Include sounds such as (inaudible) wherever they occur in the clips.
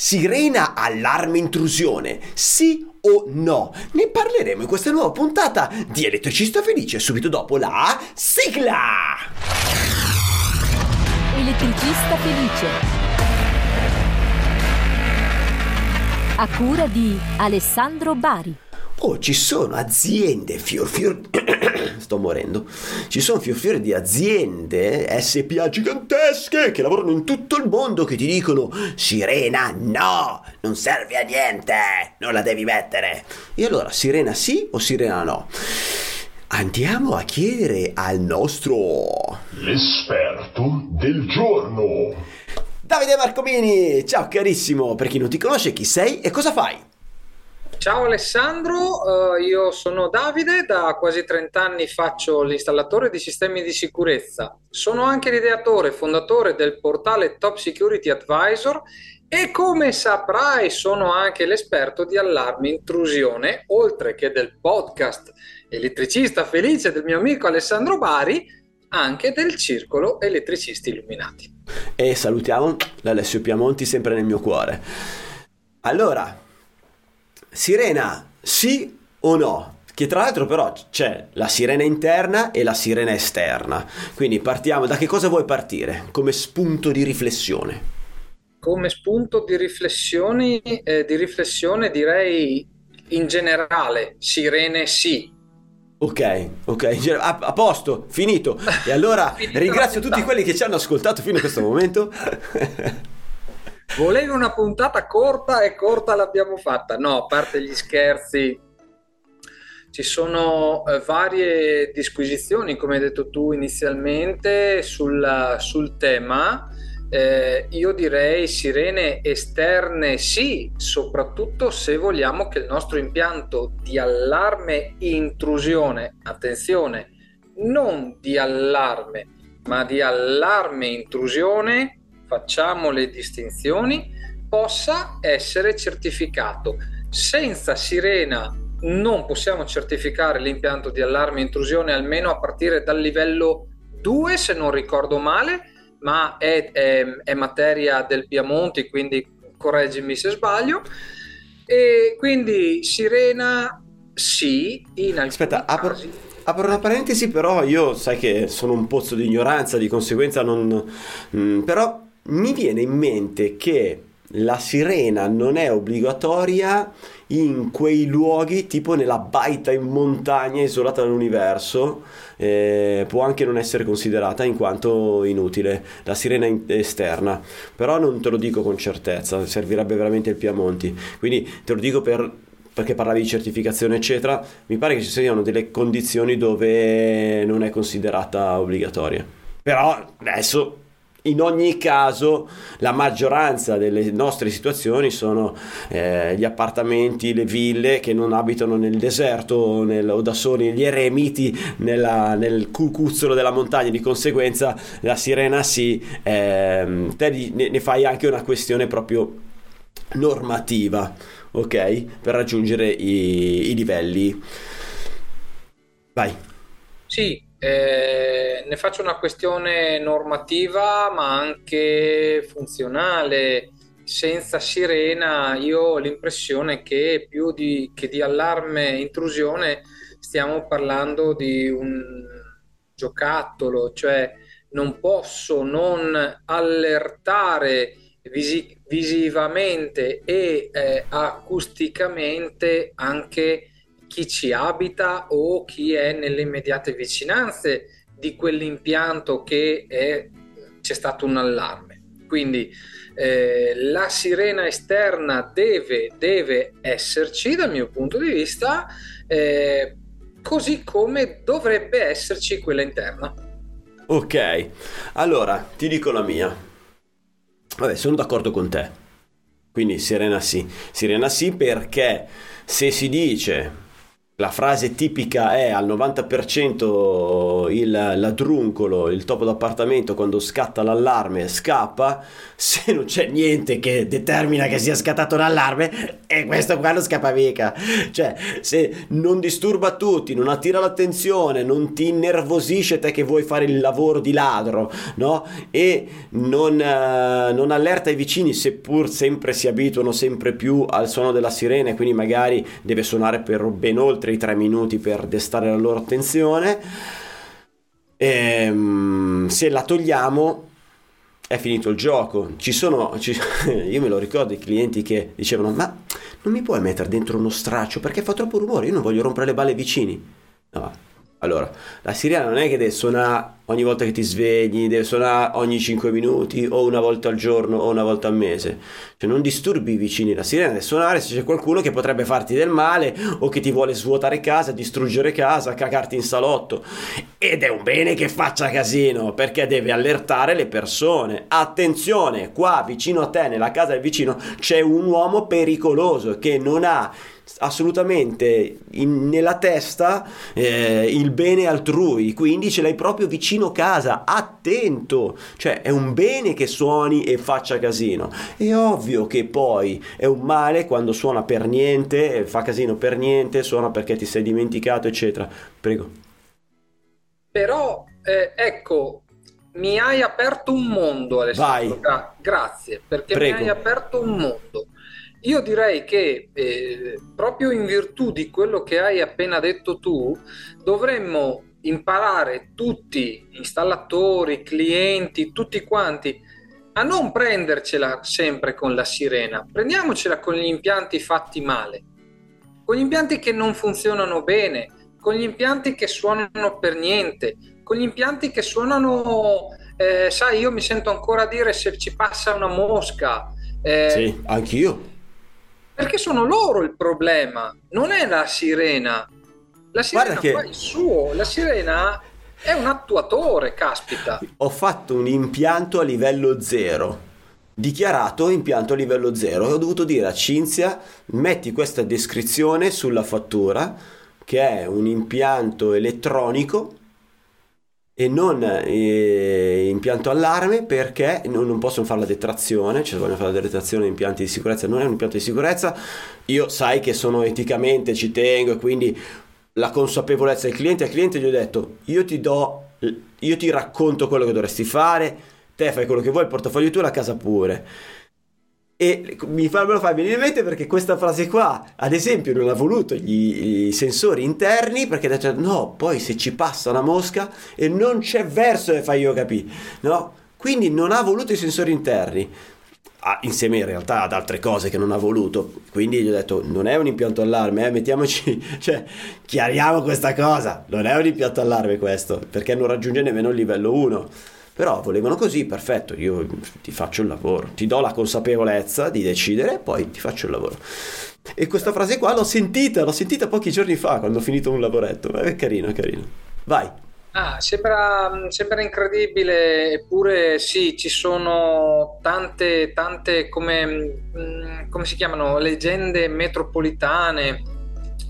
Sirena allarme intrusione, sì o no? Ne parleremo in questa nuova puntata di Elettricista Felice subito dopo la sigla! Elettricista Felice. A cura di Alessandro Bari. Oh, ci sono aziende fior fior... (coughs) Sto morendo. Ci sono fior fiore di aziende SPA gigantesche che lavorano in tutto il mondo che ti dicono Sirena no, non serve a niente, non la devi mettere. E allora, Sirena sì o Sirena no? Andiamo a chiedere al nostro... L'esperto del giorno. Davide Marcomini! Ciao carissimo, per chi non ti conosce chi sei e cosa fai? Ciao Alessandro, uh, io sono Davide, da quasi 30 anni faccio l'installatore di sistemi di sicurezza. Sono anche l'ideatore e fondatore del portale Top Security Advisor e come saprai sono anche l'esperto di allarme intrusione, oltre che del podcast Elettricista Felice del mio amico Alessandro Bari, anche del Circolo Elettricisti Illuminati. E salutiamo l'Alessio Piamonti sempre nel mio cuore. Allora, sirena sì o no? Che tra l'altro però c'è la sirena interna e la sirena esterna. Quindi partiamo, da che cosa vuoi partire come spunto di riflessione? Come spunto di riflessione, eh, di riflessione direi in generale, sirene sì, Ok, ok, a, a posto, finito. E allora (laughs) ringrazio tutti quelli che ci hanno ascoltato fino a questo momento. (laughs) Volevi una puntata corta e corta l'abbiamo fatta. No, a parte gli scherzi, ci sono eh, varie disquisizioni, come hai detto tu inizialmente, sul, sul tema eh, io direi sirene esterne sì, soprattutto se vogliamo che il nostro impianto di allarme intrusione, attenzione, non di allarme, ma di allarme intrusione, facciamo le distinzioni, possa essere certificato. Senza sirena non possiamo certificare l'impianto di allarme intrusione almeno a partire dal livello 2, se non ricordo male, ma è, è, è materia del Piamonti, quindi correggimi se sbaglio. E quindi Sirena sì, in alcuni Aspetta, apro, apro, una parentesi, però io sai che sono un pozzo di ignoranza, di conseguenza non... Mh, mm, però mi viene in mente che la sirena non è obbligatoria in quei luoghi tipo nella baita in montagna isolata dall'universo eh, può anche non essere considerata in quanto inutile la sirena in- esterna. Però non te lo dico con certezza servirebbe veramente il Piamonti quindi te lo dico per perché parlavi di certificazione eccetera mi pare che ci siano delle condizioni dove non è considerata obbligatoria. Però adesso in ogni caso la maggioranza delle nostre situazioni sono eh, gli appartamenti, le ville che non abitano nel deserto o, nel, o da soli, gli eremiti nella, nel cucuzzolo della montagna, di conseguenza la sirena sì, eh, te ne, ne fai anche una questione proprio normativa, ok? Per raggiungere i, i livelli. Vai. Sì, eh, ne faccio una questione normativa ma anche funzionale. Senza sirena io ho l'impressione che più di, che di allarme intrusione stiamo parlando di un giocattolo, cioè non posso non allertare visi- visivamente e eh, acusticamente anche chi ci abita o chi è nelle immediate vicinanze di quell'impianto che è, c'è stato un allarme. Quindi eh, la sirena esterna deve, deve, esserci dal mio punto di vista, eh, così come dovrebbe esserci quella interna. Ok, allora ti dico la mia. Vabbè, sono d'accordo con te. Quindi sirena sì. Sirena sì perché se si dice la frase tipica è al 90% il ladruncolo, il topo d'appartamento quando scatta l'allarme scappa, se non c'è niente che determina che sia scattato l'allarme e questo qua non scappa mica. Cioè, se non disturba tutti, non attira l'attenzione, non ti innervosisce te che vuoi fare il lavoro di ladro, no? E non, uh, non allerta i vicini, seppur sempre si abituano sempre più al suono della sirena, quindi magari deve suonare per ben oltre oltre i tre minuti per destare la loro attenzione. E, ehm, se la togliamo è finito il gioco. Ci sono, ci, (laughs) io me lo ricordo, i clienti che dicevano: Ma non mi puoi mettere dentro uno straccio perché fa troppo rumore, io non voglio rompere le balle vicini. No, allora, la sirena non è che suonare ogni volta che ti svegli, deve suonare ogni 5 minuti o una volta al giorno o una volta al mese. Cioè non disturbi i vicini, la sirena deve suonare se c'è qualcuno che potrebbe farti del male o che ti vuole svuotare casa, distruggere casa, cagarti in salotto. Ed è un bene che faccia casino perché deve allertare le persone. Attenzione, qua vicino a te, nella casa del vicino, c'è un uomo pericoloso che non ha assolutamente in, nella testa eh, il bene altrui, quindi ce l'hai proprio vicino casa, attento, cioè è un bene che suoni e faccia casino. È ovvio che poi è un male quando suona per niente, fa casino per niente, suona perché ti sei dimenticato, eccetera. Prego. Però eh, ecco, mi hai aperto un mondo Alessandro. Vai. grazie, perché Prego. mi hai aperto un mondo io direi che eh, proprio in virtù di quello che hai appena detto tu, dovremmo imparare tutti, installatori, clienti, tutti quanti, a non prendercela sempre con la sirena, prendiamocela con gli impianti fatti male, con gli impianti che non funzionano bene, con gli impianti che suonano per niente, con gli impianti che suonano, eh, sai, io mi sento ancora dire se ci passa una mosca. Eh, sì, anch'io perché sono loro il problema, non è la sirena. La sirena che... fa il suo, la sirena è un attuatore, caspita. Ho fatto un impianto a livello zero. Dichiarato impianto a livello zero. E ho dovuto dire a Cinzia metti questa descrizione sulla fattura che è un impianto elettronico e non eh, impianto allarme perché non, non, possono fare la detrazione, cioè vogliono fare la detrazione di impianti di sicurezza, non è un impianto di sicurezza, io sai che sono eticamente, ci tengo e quindi la consapevolezza del cliente, al cliente gli ho detto io ti do, io ti racconto quello che dovresti fare, te fai quello che vuoi, il portafoglio tu, la casa pure e mi fa, me lo venire in mente perché questa frase qua, ad esempio, non ha voluto gli, i sensori interni perché ha detto no, poi se ci passa una mosca e non c'è verso che fai io capire, no? Quindi non ha voluto i sensori interni. Ah, insieme in realtà ad altre cose che non ha voluto. Quindi gli ho detto: non è un impianto allarme, eh? mettiamoci, (laughs) cioè, chiariamo questa cosa. Non è un impianto allarme questo, perché non raggiunge nemmeno il livello 1 però volevano così, perfetto, io ti faccio il lavoro, ti do la consapevolezza di decidere e poi ti faccio il lavoro. E questa frase qua l'ho sentita, l'ho sentita pochi giorni fa quando ho finito un lavoretto, è carino, è carino. Vai. Ah, sembra, sembra, incredibile, eppure sì, ci sono tante, tante come, mm, come si chiamano, leggende metropolitane,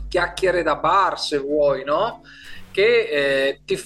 chiacchiere da bar se vuoi, no? Che eh, ti,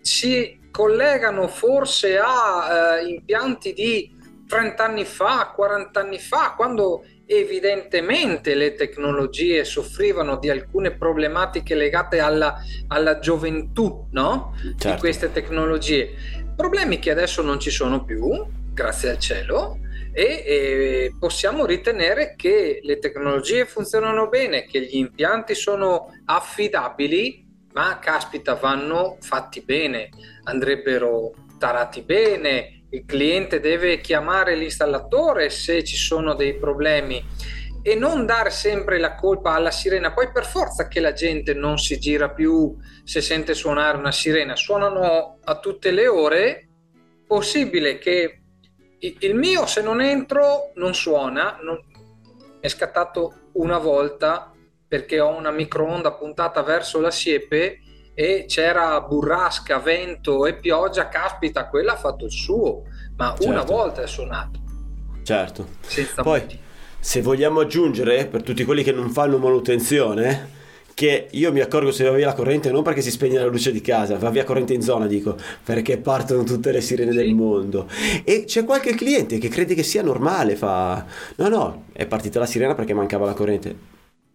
si collegano forse a eh, impianti di 30 anni fa, 40 anni fa, quando evidentemente le tecnologie soffrivano di alcune problematiche legate alla, alla gioventù no? certo. di queste tecnologie. Problemi che adesso non ci sono più, grazie al cielo, e, e, possiamo ritenere che le tecnologie funzionano bene, che gli impianti sono affidabili ma caspita vanno fatti bene, andrebbero tarati bene, il cliente deve chiamare l'installatore se ci sono dei problemi e non dare sempre la colpa alla sirena. Poi per forza che la gente non si gira più se sente suonare una sirena, suonano a tutte le ore, possibile che il mio se non entro non suona, non... è scattato una volta perché ho una microonda puntata verso la siepe e c'era burrasca, vento e pioggia, caspita, quella ha fatto il suo, ma certo. una volta è suonato. Certo. Senza Poi, motivo. se vogliamo aggiungere, per tutti quelli che non fanno manutenzione, che io mi accorgo se va via la corrente non perché si spegne la luce di casa, va via corrente in zona, dico, perché partono tutte le sirene Sì. del mondo. E c'è qualche cliente che crede che sia normale, fa no, no, è partita la sirena perché mancava la corrente.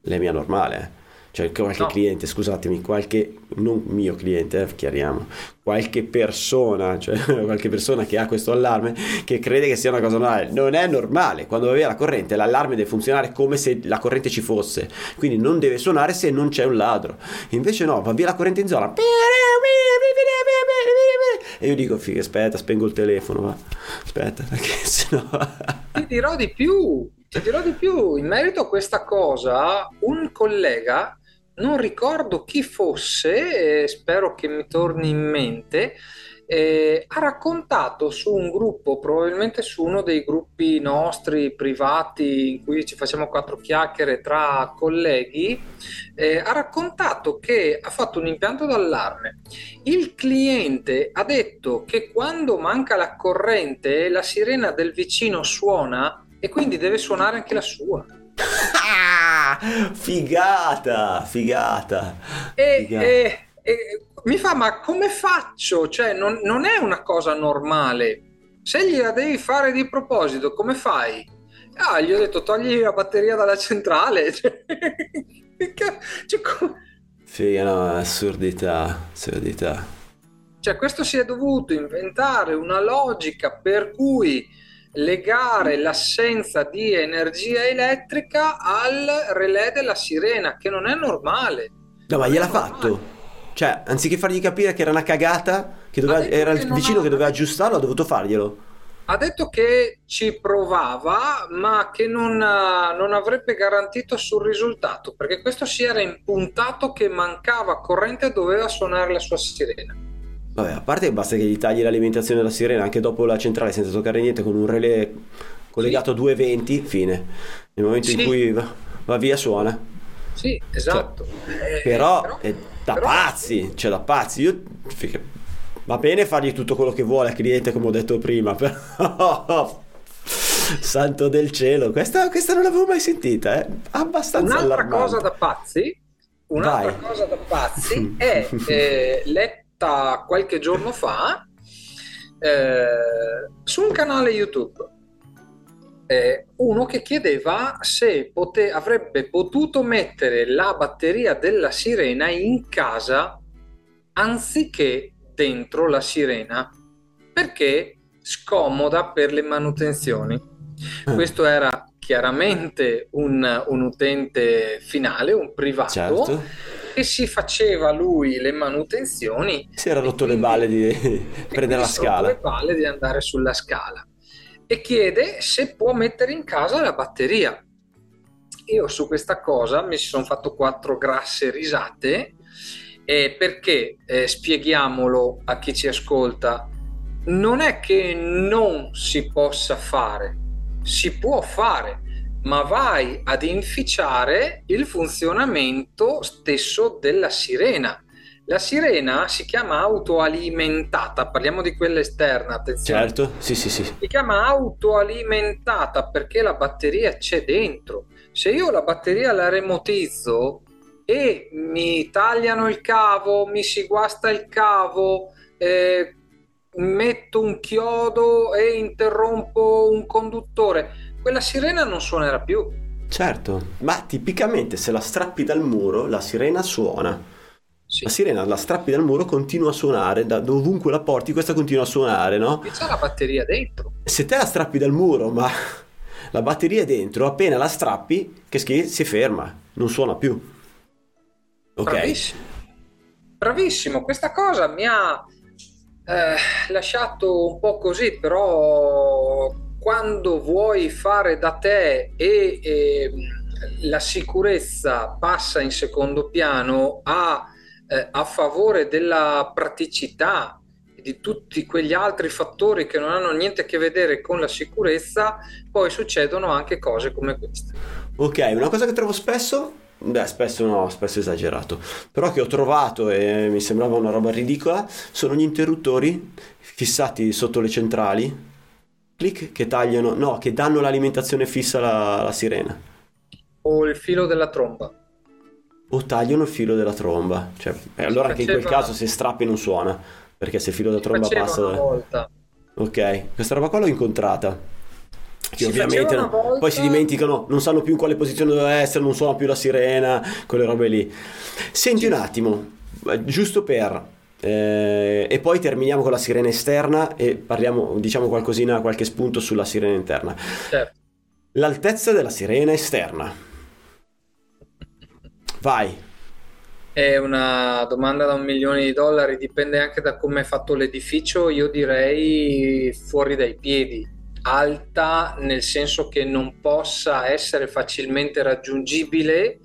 L'è mia normale, eh. Cioè qualche No. cliente, scusatemi, qualche, non mio cliente, eh, chiariamo, qualche persona, cioè (laughs) qualche persona che ha questo allarme che crede che sia una cosa normale. Non è normale, quando va via la corrente l'allarme deve funzionare come se la corrente ci fosse, quindi non deve suonare se non c'è un ladro. Invece no, va via la corrente in zona. E io dico, figa, aspetta, spengo il telefono, va. Aspetta, perché (laughs) sennò... (laughs) Ti dirò di più, ti dirò di più. In merito a questa cosa, un collega, non ricordo chi fosse, eh, spero che mi torni in mente, eh, ha raccontato su un gruppo, probabilmente su uno dei gruppi nostri privati in cui ci facciamo quattro chiacchiere tra colleghi, eh, ha raccontato che ha fatto un impianto d'allarme. Il cliente ha detto che quando manca la corrente la sirena del vicino suona e quindi deve suonare anche la sua. Figata, figata. E, Figata. e- e mi fa, ma come faccio? Cioè, non, non è una cosa normale. Se gliela devi fare di proposito, come fai? Ah, gli ho detto, togli la batteria dalla centrale. (laughs) Cioè, cioè, co- Figa, no, assurdità, assurdità. Cioè, questo si è dovuto inventare una logica per cui legare l'assenza di energia elettrica al relè della sirena, che non è normale. No, ma gliel'ha fatto. Cioè, anziché fargli capire che era una cagata, che doveva- era che il vicino ha- che doveva aggiustarlo, ha dovuto farglielo. Ha detto che ci provava, ma che non, ha- non avrebbe garantito sul risultato, perché questo si era impuntato che mancava corrente e doveva suonare la sua sirena. Vabbè, a parte basta che gli tagli l'alimentazione della sirena anche dopo la centrale senza toccare niente con un relè collegato a 220, fine. Nel momento in Sì. cui va, va via suona. Sì, esatto. Eh, Però è da però- pazzi, cioè da pazzi. Io figa, va bene fargli tutto quello che vuole al cliente, come ho detto prima, (laughs) però santo del cielo, questa, questa non l'avevo mai sentita, eh. Abbastanza Un'altra allarmante. cosa da pazzi, un'altra Vai. cosa da pazzi (laughs) è eh, letta qualche giorno fa eh, su un canale YouTube. eh, uno che chiedeva se pote- avrebbe potuto mettere la batteria della sirena in casa anziché dentro la sirena perché scomoda per le manutenzioni. Eh. Questo era chiaramente un, un utente finale, un privato, Certo. Che si faceva lui le manutenzioni Si era rotto le quindi- balle di (laughs) prendere la quindi si scala. le palle di andare sulla scala e chiede se può mettere in casa la batteria. Io su questa cosa mi sono fatto quattro grasse risate eh, perché eh, spieghiamolo a chi ci ascolta, non è che non si possa fare, si può fare, ma vai ad inficiare il funzionamento stesso della sirena. La sirena si chiama autoalimentata, parliamo di quella esterna, attenzione. Certo, sì, sì, sì. Si chiama autoalimentata perché la batteria c'è dentro. Se io la batteria la remotizzo e mi tagliano il cavo, mi si guasta il cavo, eh, metto un chiodo e interrompo un conduttore, quella sirena non suonerà più. Certo, ma tipicamente se la strappi dal muro, la sirena suona. Sì. La sirena la strappi dal muro, continua a suonare, da dovunque la porti, questa continua a suonare, no? E c'è la batteria dentro. Se te la strappi dal muro, ma (laughs) la batteria è dentro, appena la strappi, che schi- si ferma, non suona più. Ok. Bravissimo. Bravissimo, questa cosa mi ha eh, lasciato un po' così, però quando vuoi fare da te e eh, la sicurezza passa in secondo piano a, eh, a favore della praticità e di tutti quegli altri fattori che non hanno niente a che vedere con la sicurezza, poi succedono anche cose come queste. Ok, una cosa che trovo spesso, beh, spesso no, spesso esagerato, però che ho trovato e mi sembrava una roba ridicola, sono gli interruttori fissati sotto le centrali, clic, che tagliano, no, che danno l'alimentazione fissa alla, alla sirena. O il filo della tromba. o tagliano il filo della tromba. Cioè, eh, allora anche in quel caso se strappi non suona, perché se il filo della tromba passa... una volta. Ok, questa roba qua l'ho incontrata. Che ovviamente una volta- poi si dimenticano, non sanno più in quale posizione deve essere, non suona più la sirena, quelle robe lì. Senti un attimo, eh, giusto per... eh, e poi terminiamo con la sirena esterna e parliamo, diciamo qualcosina, qualche spunto sulla sirena interna. Certo. L'altezza della sirena esterna. Vai. È una domanda da un milione di dollari, dipende anche da come è fatto l'edificio. Io direi fuori dai piedi, alta nel senso che non possa essere facilmente raggiungibile,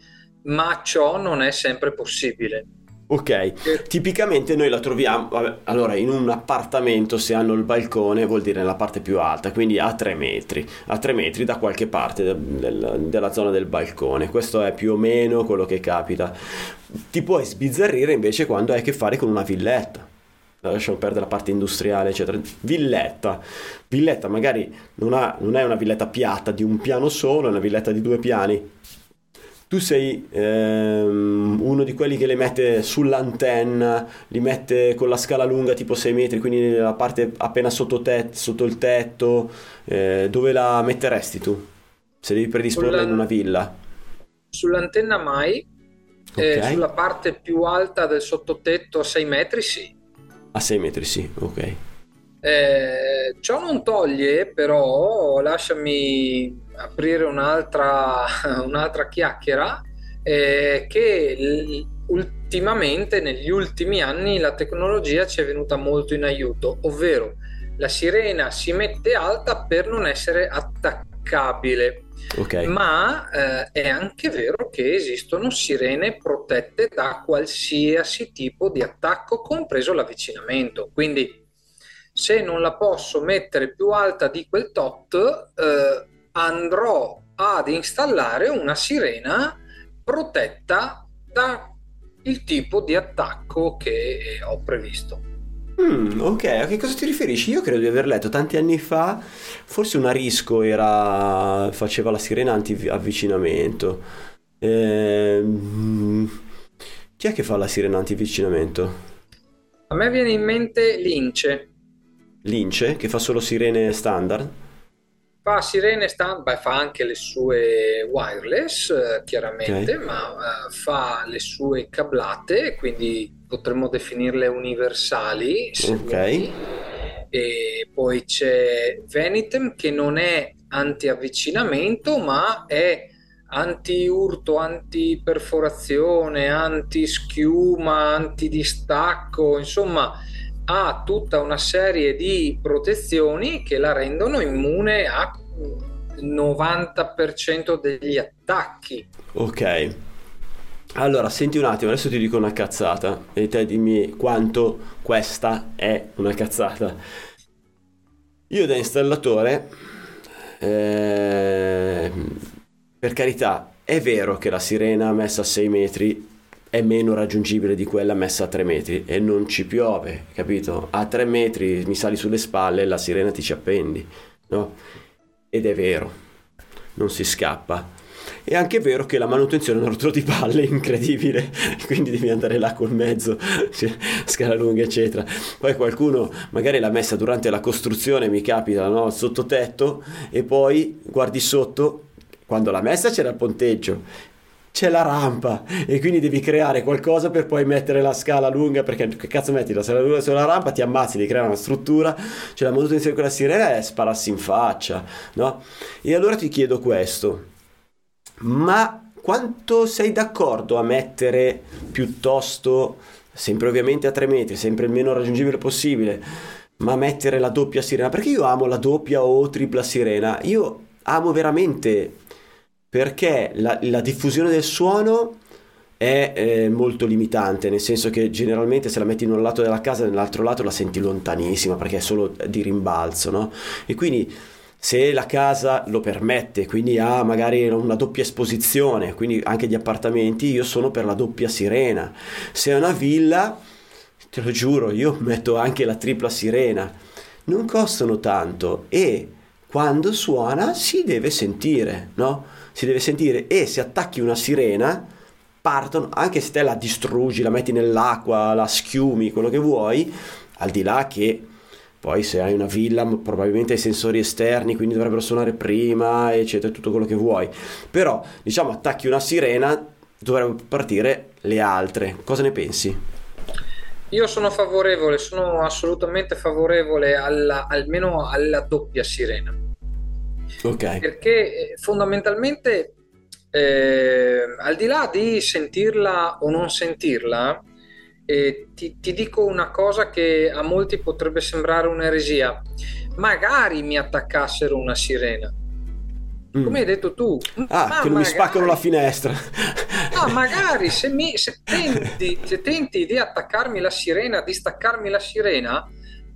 ma ciò non è sempre possibile. Ok, tipicamente noi la troviamo, vabbè, allora in un appartamento se hanno il balcone vuol dire nella parte più alta, quindi a 3 metri, a 3 metri da qualche parte del- del- della zona del balcone, questo è più o meno quello che capita. Ti puoi sbizzarrire invece quando hai a che fare con una villetta. Lasciamo perdere la parte industriale, eccetera. Villetta. Villetta magari non, ha- non è una villetta piatta di un piano solo, è una villetta di due piani. Tu sei ehm, uno di quelli che le mette sull'antenna, li mette con la scala lunga tipo 6 metri, quindi nella parte appena sotto, te- sotto il tetto. eh, dove la metteresti tu? Se devi predisporla in una villa. Sull'antenna mai, eh, Ok. sulla parte più alta del sottotetto a 6 metri sì. A 6 metri, sì, ok. Eh, ciò non toglie, però, lasciami aprire un'altra, (laughs) un'altra chiacchiera, eh, che ultimamente, negli ultimi anni, la tecnologia ci è venuta molto in aiuto, ovvero la sirena si mette alta per non essere attaccabile. Ok. Ma eh, è anche vero che esistono sirene protette da qualsiasi tipo di attacco, compreso l'avvicinamento. Quindi, se non la posso mettere più alta di quel tot, eh, andrò ad installare una sirena protetta da il tipo di attacco che ho previsto. Mm, ok, a che cosa ti riferisci? Io credo di aver letto tanti anni fa, forse una Risco era, faceva la sirena anti-avvicinamento. Ehm, chi è che fa la sirena anti-avvicinamento? A me viene in mente Lince. Lince, che fa solo sirene standard? Fa sirene stand, beh, fa anche le sue wireless, eh, chiaramente, Ok. ma eh, fa le sue cablate, quindi potremmo definirle universali. Ok. vuoi. E poi c'è Venitem che non è anti-avvicinamento, ma è anti-urto, anti-perforazione, anti-schiuma, anti-distacco, insomma ha tutta una serie di protezioni che la rendono immune a il 90% degli attacchi. Ok. Allora, senti un attimo, adesso ti dico una cazzata e te dimmi quanto questa è una cazzata. Io da installatore, eh, per carità, è vero che la sirena messa a 6 metri è meno raggiungibile di quella messa a 3 metri e non ci piove, capito? A 3 metri mi sali sulle spalle e la sirena ti ci appendi, no? Ed è vero, non si scappa. È anche vero che la manutenzione è un rotolo di palle (laughs) incredibile, quindi devi andare là col mezzo, scala lunga, eccetera. Poi qualcuno magari l'ha messa durante la costruzione, mi capita, no? Sottotetto, e poi guardi sotto, quando l'ha messa c'era il ponteggio. C'è la rampa e quindi devi creare qualcosa per poi mettere la scala lunga perché che cazzo metti la scala lunga sulla rampa ti ammazzi di creare una struttura cioè la manutenzione di quella sirena è spararsi in faccia no? e allora ti chiedo questo ma quanto sei d'accordo a mettere piuttosto, sempre ovviamente a 3 metri, sempre il meno raggiungibile possibile, ma mettere la doppia sirena? Perché io amo la doppia o tripla sirena. Io amo veramente perché la, la diffusione del suono è eh, molto limitante, nel senso che generalmente se la metti in un lato della casa, nell'altro lato la senti lontanissima perché è solo di rimbalzo, no? E quindi se la casa lo permette, quindi ha magari una doppia esposizione, quindi anche gli appartamenti, io sono per la doppia sirena. Se è una villa, te lo giuro, io metto anche la tripla sirena. Non costano tanto e quando suona si deve sentire, no? Si deve sentire e se attacchi una sirena partono, anche se te la distruggi, la metti nell'acqua, la schiumi, quello che vuoi, al di là che poi se hai una villa probabilmente hai sensori esterni, quindi dovrebbero suonare prima, eccetera, tutto quello che vuoi. Però, diciamo, attacchi una sirena, dovrebbero partire le altre. Cosa ne pensi? Io sono favorevole, sono assolutamente favorevole alla, almeno alla doppia sirena. Ok. Perché eh, fondamentalmente, eh, al di là di sentirla o non sentirla, eh, ti, ti, dico una cosa che a molti potrebbe sembrare un'eresia. Magari mi attaccassero una sirena. Mm. Come hai detto tu, ah, che non magari, mi spaccano la finestra. ah, magari se, mi, se, tenti, se tenti di attaccarmi la sirena, di staccarmi la sirena,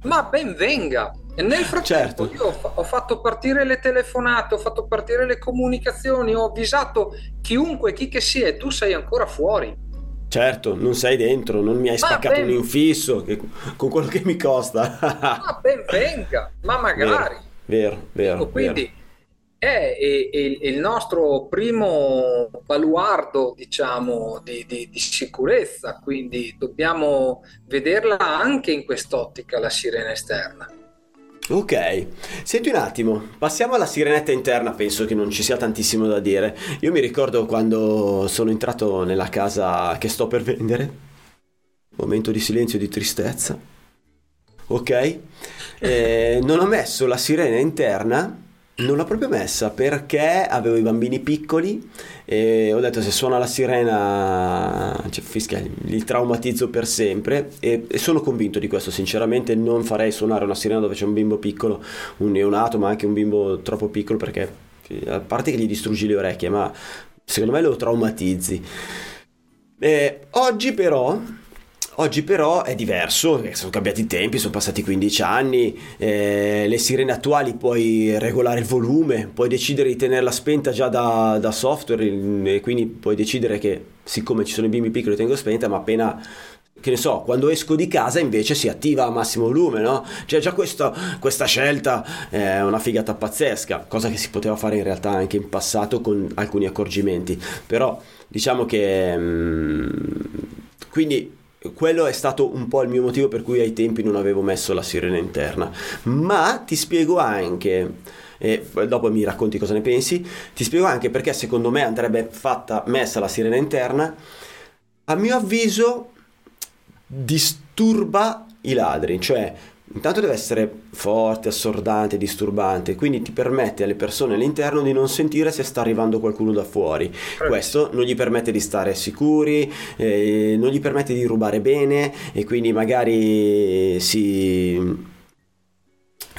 ma ben venga. E nel frattempo certo. io ho fatto partire le telefonate, ho fatto partire le comunicazioni, ho avvisato chiunque, chi che sia, e tu sei ancora fuori. Certo, non sei dentro, non mi hai spaccato ben... un infisso che, con quello che mi costa. (laughs) ma ben venga, ma magari. Vero, vero. vero quindi vero. È, è, è, il nostro primo baluardo, diciamo, di, di, di, sicurezza, quindi dobbiamo vederla anche in quest'ottica, la sirena esterna. Ok, senti un attimo, passiamo alla sirenetta interna, penso che non ci sia tantissimo da dire. Io mi ricordo quando sono entrato nella casa che sto per vendere, momento di silenzio e di tristezza, ok? Eh, non ho messo la sirena interna non l'ho proprio messa perché avevo i bambini piccoli e ho detto se suona la sirena cioè, fischia, li traumatizzo per sempre. E, e, sono convinto di questo sinceramente non farei suonare una sirena dove c'è un bimbo piccolo un neonato ma anche un bimbo troppo piccolo perché a parte che gli distruggi le orecchie ma secondo me lo traumatizzi. E, oggi però Oggi però è diverso, eh, sono cambiati i tempi, sono passati 15 anni, eh, le sirene attuali puoi regolare il volume, puoi decidere di tenerla spenta già da, da software e quindi puoi decidere che siccome ci sono i bimbi piccoli tengo spenta, ma appena che ne so, quando esco di casa invece si attiva a massimo volume, no? Cioè già questo, questa scelta è una figata pazzesca, cosa che si poteva fare in realtà anche in passato con alcuni accorgimenti, però diciamo che... Mm, quindi quello è stato un po' il mio motivo per cui ai tempi non avevo messo la sirena interna. Ma ti spiego anche, e dopo mi racconti cosa ne pensi, ti spiego anche perché secondo me andrebbe fatta messa la sirena interna. A mio avviso disturba i ladri, cioè Intanto deve essere forte, assordante, disturbante, quindi ti permette alle persone all'interno di non sentire se sta arrivando qualcuno da fuori. Questo non gli permette di stare sicuri, eh, non gli permette di rubare bene e quindi magari si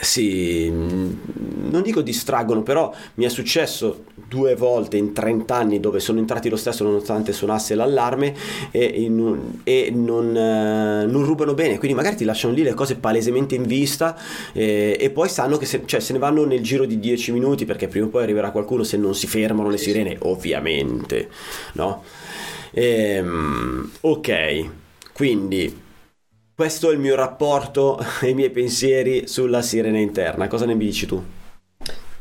si non dico distraggono, però mi è successo due volte in 30 anni dove sono entrati lo stesso nonostante suonasse l'allarme e, in, e non, eh, non, rubano bene, quindi magari ti lasciano lì le cose palesemente in vista e, e poi sanno che se, cioè, se, ne vanno nel giro di 10 minuti perché prima o poi arriverà qualcuno se non si fermano le sirene, ovviamente, no? Ehm, ok, quindi questo è il mio rapporto e (laughs) i miei pensieri sulla sirena interna. Cosa ne dici tu?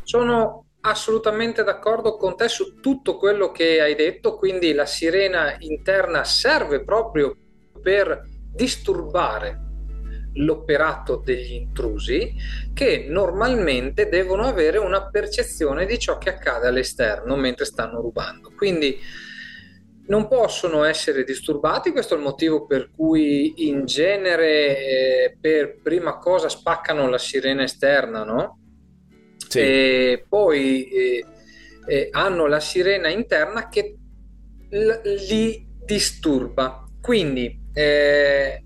Sono assolutamente d'accordo con te su tutto quello che hai detto, quindi la sirena interna serve proprio per disturbare l'operato degli intrusi che normalmente devono avere una percezione di ciò che accade all'esterno mentre stanno rubando. Quindi non possono essere disturbati, questo è il motivo per cui in genere eh, per prima cosa spaccano la sirena esterna, no? Sì. E poi eh, eh, hanno la sirena interna che l- li disturba. Quindi eh,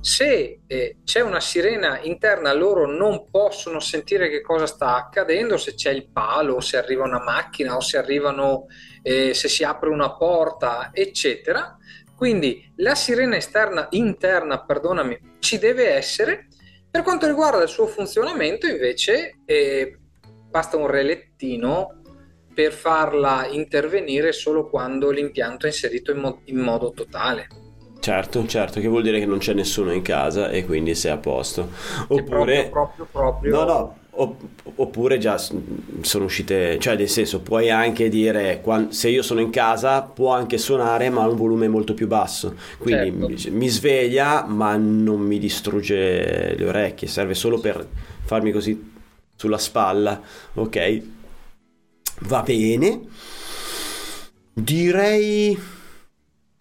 se eh, c'è una sirena interna loro non possono sentire che cosa sta accadendo, se c'è il palo, se arriva una macchina o se arrivano, eh, se si apre una porta, eccetera. Quindi la sirena esterna, interna, perdonami, ci deve essere. Per quanto riguarda il suo funzionamento, invece, eh, basta un relettino per farla intervenire solo quando l'impianto è inserito in, mo- in modo totale. Certo, certo, che vuol dire che non c'è nessuno in casa e quindi sei a posto. Oppure... Proprio, proprio, proprio... No, no, oppure già sono uscite, cioè nel senso puoi anche dire se io sono in casa può anche suonare ma a un volume molto più basso, quindi certo. mi, sveglia ma non mi distrugge le orecchie, serve solo per farmi così sulla spalla, ok? Va bene. Direi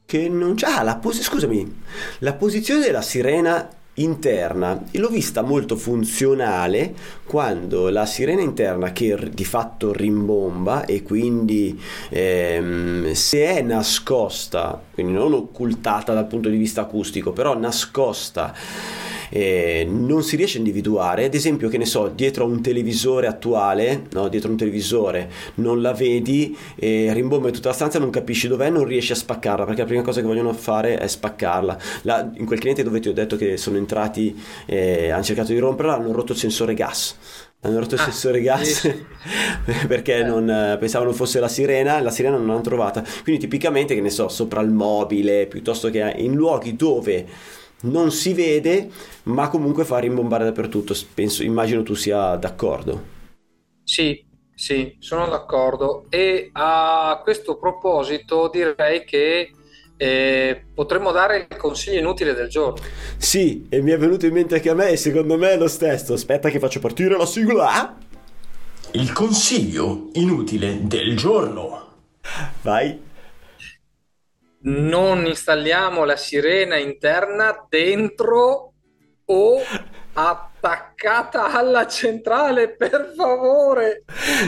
che non c'è. Ah, la pos- scusami, la posizione della sirena interna. L'ho vista molto funzionale quando la sirena interna che di fatto rimbomba e quindi ehm, se è nascosta quindi non occultata dal punto di vista acustico però nascosta eh, non si riesce a individuare, ad esempio che ne so, dietro a un televisore attuale, no? dietro a un televisore non la vedi, eh, rimbomba in tutta la stanza, non capisci dov'è, non riesci a spaccarla, perché la prima cosa che vogliono fare è spaccarla. La, in quel cliente dove ti ho detto che sono entrati, eh, hanno cercato di romperla, hanno rotto il sensore gas hanno rotto il ah, sensore gas sì. (laughs) perché eh. non, pensavano fosse la sirena la sirena non l'hanno trovata quindi tipicamente che ne so sopra il mobile piuttosto che in luoghi dove non si vede, ma comunque fa rimbombare dappertutto. Penso, immagino tu sia d'accordo. Sì, sì, sono d'accordo. E a questo proposito direi che eh, potremmo dare il consiglio inutile del giorno. Sì, e mi è venuto in mente anche a me, e secondo me è lo stesso. Aspetta che faccio partire la sigla. Il consiglio inutile del giorno. Vai non installiamo la sirena interna dentro o attaccata alla centrale, per favore.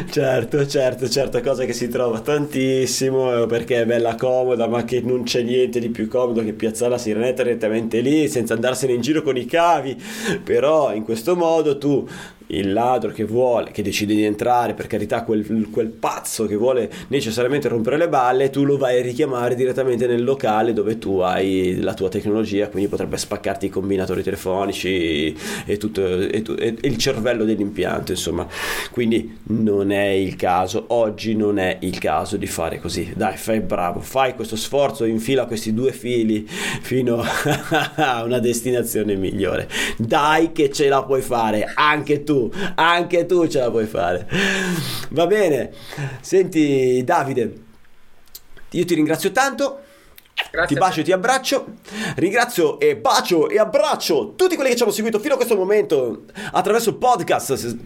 Certo, certo, certo, cosa che si trova tantissimo eh, perché è bella comoda, ma che non c'è niente di più comodo che piazzare la sirenetta direttamente lì senza andarsene in giro con i cavi. Però in questo modo tu il ladro che vuole, che decide di entrare, per carità, quel, quel, pazzo che vuole necessariamente rompere le balle, tu lo vai a richiamare direttamente nel locale dove tu hai la tua tecnologia, quindi potrebbe spaccarti i combinatori telefonici e, tutto, e, e, il cervello dell'impianto, insomma. Quindi non è il caso, oggi non è il caso di fare così. Dai, fai bravo, fai questo sforzo, infila questi due fili fino (laughs) a una destinazione migliore. Dai che ce la puoi fare, anche tu anche tu ce la puoi fare. Va bene, senti Davide, io ti ringrazio tanto. Grazie ti bacio e ti abbraccio. Ringrazio e bacio e abbraccio tutti quelli che ci hanno seguito fino a questo momento attraverso il podcast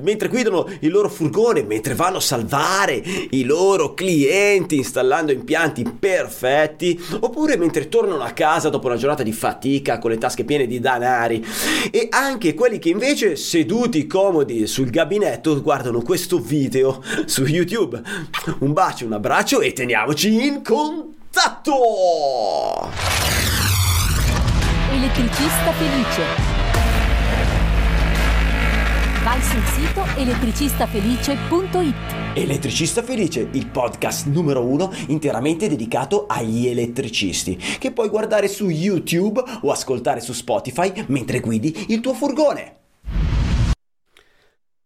mentre guidano il loro furgone, mentre vanno a salvare i loro clienti installando impianti perfetti, oppure mentre tornano a casa dopo una giornata di fatica con le tasche piene di danari, e anche quelli che invece seduti comodi sul gabinetto guardano questo video su YouTube. Un bacio, un abbraccio e teniamoci in contatto! Elettricista felice Vai sul sito elettricistafelice.it. Elettricista Felice, il podcast numero uno interamente dedicato agli elettricisti, che puoi guardare su YouTube o ascoltare su Spotify mentre guidi il tuo furgone.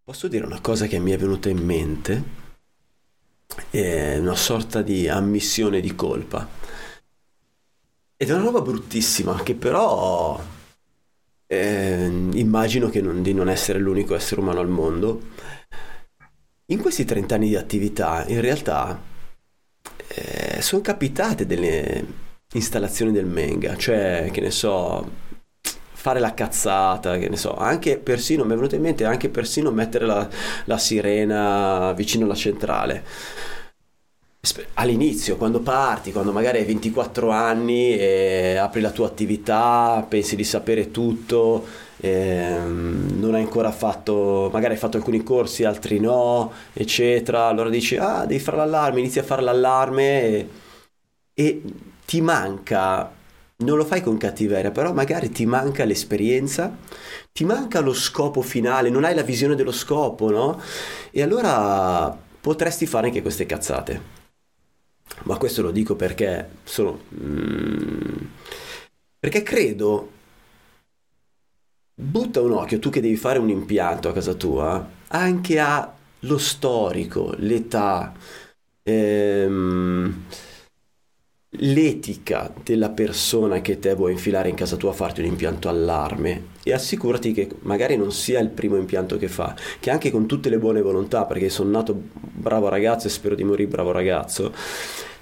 Posso dire una cosa che mi è venuta in mente? È una sorta di ammissione di colpa. Ed è una roba bruttissima che però eh, immagino non, di non essere l'unico essere umano al mondo. In questi 30 anni di attività, in realtà, eh, sono capitate delle installazioni del Menga, cioè, che ne so, fare la cazzata, che ne so, anche persino, mi è venuto in mente anche persino mettere la, la sirena vicino alla centrale all'inizio, quando parti, quando magari hai 24 anni e apri la tua attività, pensi di sapere tutto, ehm, non hai ancora fatto, magari hai fatto alcuni corsi, altri no, eccetera, allora dici, ah, devi fare l'allarme, inizi a fare l'allarme e, e ti manca, non lo fai con cattiveria, però magari ti manca l'esperienza, ti manca lo scopo finale, non hai la visione dello scopo, no? E allora potresti fare anche queste cazzate ma questo lo dico perché sono... Mm, perché credo... Butta un occhio, tu che devi fare un impianto a casa tua, anche allo storico, l'età, ehm, l'etica della persona che te vuoi infilare in casa tua a farti un impianto allarme e assicurati che magari non sia il primo impianto che fa, che anche con tutte le buone volontà, perché sono nato bravo ragazzo e spero di morire bravo ragazzo,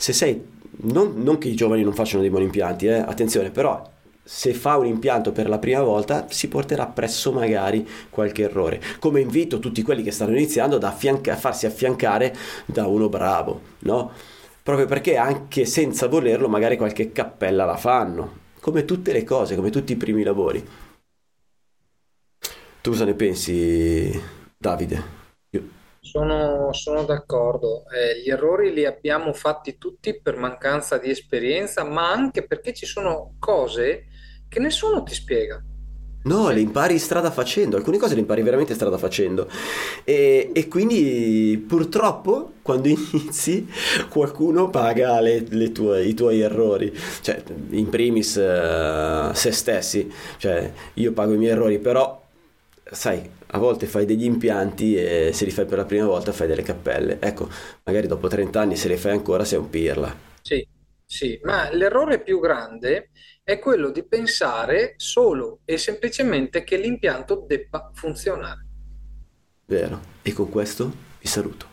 se sei, non, non che i giovani non facciano dei buoni impianti, eh, attenzione, però se fa un impianto per la prima volta si porterà presso magari qualche errore. Come invito tutti quelli che stanno iniziando ad affianca- a farsi affiancare da uno bravo, no? Proprio perché anche senza volerlo magari qualche cappella la fanno, come tutte le cose, come tutti i primi lavori. Tu cosa ne pensi, Davide? Sono, sono d'accordo. Eh, gli errori li abbiamo fatti tutti per mancanza di esperienza, ma anche perché ci sono cose che nessuno ti spiega. No, le impari strada facendo, alcune cose le impari veramente strada facendo e, e quindi purtroppo quando (laughs) inizi qualcuno paga le- le tue- i tuoi errori, cioè in primis eh, se stessi, cioè io pago i miei errori, però sai, a volte fai degli impianti e se li fai per la prima volta fai delle cappelle, ecco, magari dopo 30 anni se le fai ancora sei un pirla, Sì, sì, ma l'errore più grande è quello di pensare solo e semplicemente che l'impianto debba funzionare. vero? E con questo vi saluto.